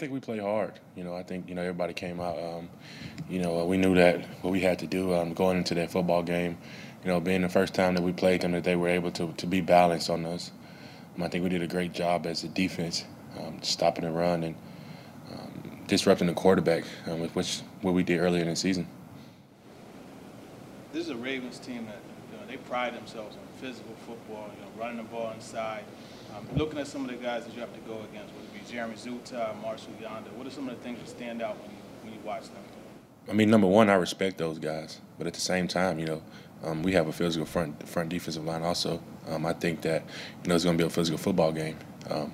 think we played hard. You know, I think you know everybody came out. Um, you know, we knew that what we had to do um, going into that football game. You know, being the first time that we played them, that they were able to to be balanced on us. Um, I think we did a great job as a defense, um, stopping the run and um, disrupting the quarterback, um, which what we did earlier in the season. This is a Ravens team that you know they pride themselves on physical football. You know, running the ball inside. Um, looking at some of the guys that you have to go against, whether it be Jeremy Zuttah, Marshall Yanda, what are some of the things that stand out when you when you watch them? I mean, number one, I respect those guys, but at the same time, you know, um, we have a physical front front defensive line. Also, um, I think that you know it's going to be a physical football game. Um,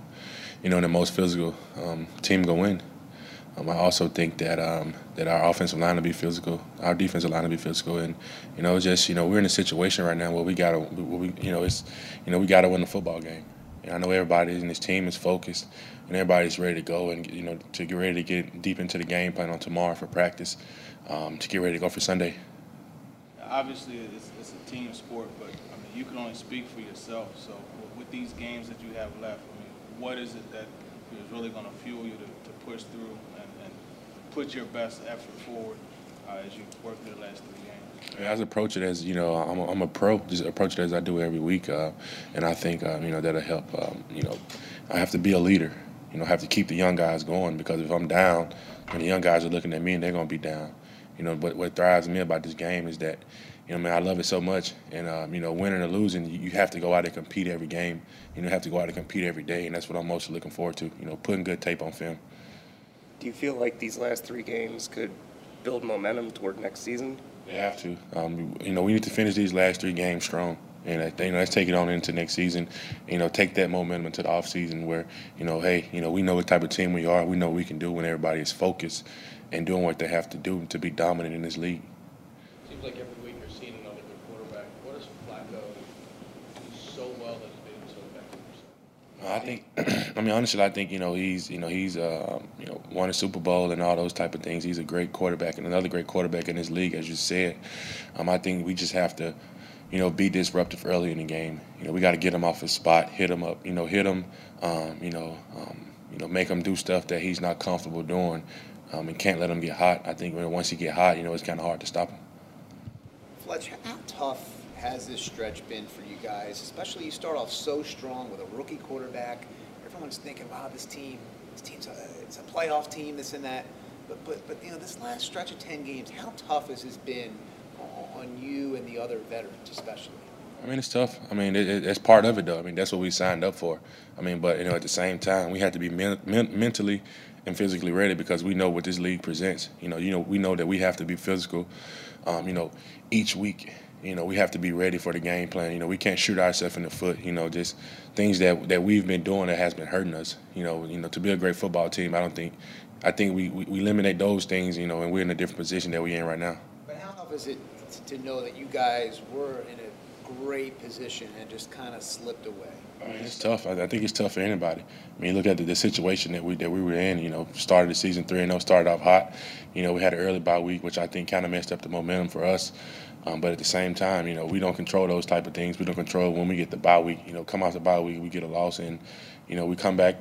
you know, and the most physical um, team to win. Um, I also think that um, that our offensive line will be physical, our defensive line will be physical, and you know, just you know, we're in a situation right now where we got to, we, you know, it's you know, we got to win the football game. And I know everybody in this team is focused, and everybody's ready to go, and you know, to get ready to get deep into the game plan on tomorrow for practice, um, to get ready to go for Sunday. Obviously, it's, it's a team sport, but I mean, you can only speak for yourself. So, with these games that you have left, I mean, what is it that is really going to fuel you to, to push through and, and, put your best effort forward uh, as you work through the last three games? I just approach it as you know I'm a, I'm a pro. Just approach it as I do every week, uh, and I think um, you know that'll help. Um, you know, I have to be a leader. You know, I have to keep the young guys going because if I'm down, and the young guys are looking at me and they're going to be down. You know, but what thrives me about this game is that, you know, man, I love it so much. And, um, you know, winning or losing, you, you, have to go out and compete every game. You know, have to go out and compete every day. And that's what I'm most looking forward to, you know, putting good tape on film. Do you feel like these last three games could build momentum toward next season? They have to. Um, you know, we need to finish these last three games strong. And uh, you know, let's take it on into next season. You know, take that momentum into the off season where you know, hey, you know, we know what type of team we are. We know what we can do when everybody is focused and doing what they have to do to be dominant in this league. Seems like every week you're seeing another good quarterback. What does Flacco do so well that he's been so effective? I think, I mean, honestly, I think you know he's you know he's uh, you know won a Super Bowl and all those type of things. He's a great quarterback and another great quarterback in this league, as you said. Um, I think we just have to, you know, be disruptive early in the game. You know, we got to get him off his spot, hit him up, you know, hit him, um, you know, um, you know, make him do stuff that he's not comfortable doing um, and can't let him get hot. I think once he get hot, you know, it's kind of hard to stop him. Fletch, how tough has this stretch been for you guys? Especially you start off so strong with a rookie quarterback. Everyone's thinking, wow, this team, this team's a, it's a playoff team, this and that. But, but, but you know, this last stretch of 10 games, how tough has this been on you and the other veterans, especially? I mean, it's tough. I mean, it, it, it's part of it, though. I mean, that's what we signed up for. I mean, but you know, at the same time, we had to be men, men, mentally and physically ready because we know what this league presents. You know, you know, we know that we have to be physical. Um, you know, each week, you know, we have to be ready for the game plan. You know, we can't shoot ourselves in the foot. You know, just things that that we've been doing that has been hurting us. You know, you know, to be a great football team, I don't think, I think we, we, we eliminate those things. You know, and we're in a different position that we're in right now. But how tough is it to know that you guys were in a great position and just kind of slipped away? I mean, it's tough. I, think it's tough for anybody. I mean, look at the, the, situation that we that we were in. You know, started the season three and zero, started off hot. You know, we had an early bye week, which I think kind of messed up the momentum for us. Um, but at the same time, you know, we don't control those type of things. We don't control when we get the bye week. You know, come out the bye week, we get a loss, and you know, we come back.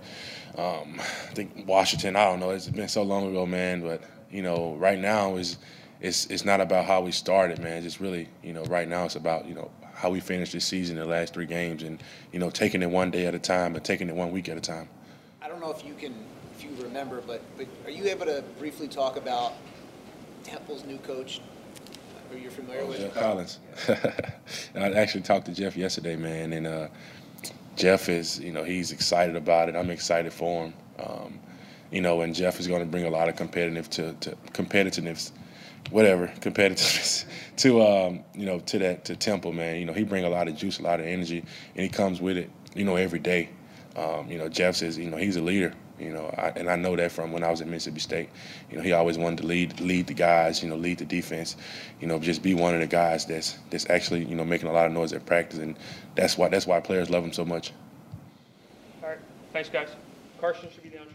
Um, I think Washington. I don't know. It's been so long ago, man. But you know, right now is it's it's not about how we started, man. It's just really, you know, right now it's about you know how we finished this season, the last three games, and you know, taking it one day at a time, but taking it one week at a time. I don't know if you can, if you remember, but but are you able to briefly talk about Temple's new coach? Who you're familiar oh, with Geoff Collins? I actually talked to Geoff yesterday, man, and uh, Geoff is, you know, he's excited about it. I'm excited for him. Um, you know, and Geoff is going to bring a lot of competitive to, to competitiveness whatever competitiveness to um, you know to that to Temple man. You know he bring a lot of juice, a lot of energy, and he comes with it. You know every day. Um, you know Geoff says you know he's a leader. You know, I, and I know that from when I was at Mississippi State. You know, he always wanted to lead lead the guys. You know, lead the defense. You know, just be one of the guys that's that's actually you know making a lot of noise at practice, and that's why that's why players love him so much. All right, thanks guys. Carson should be down.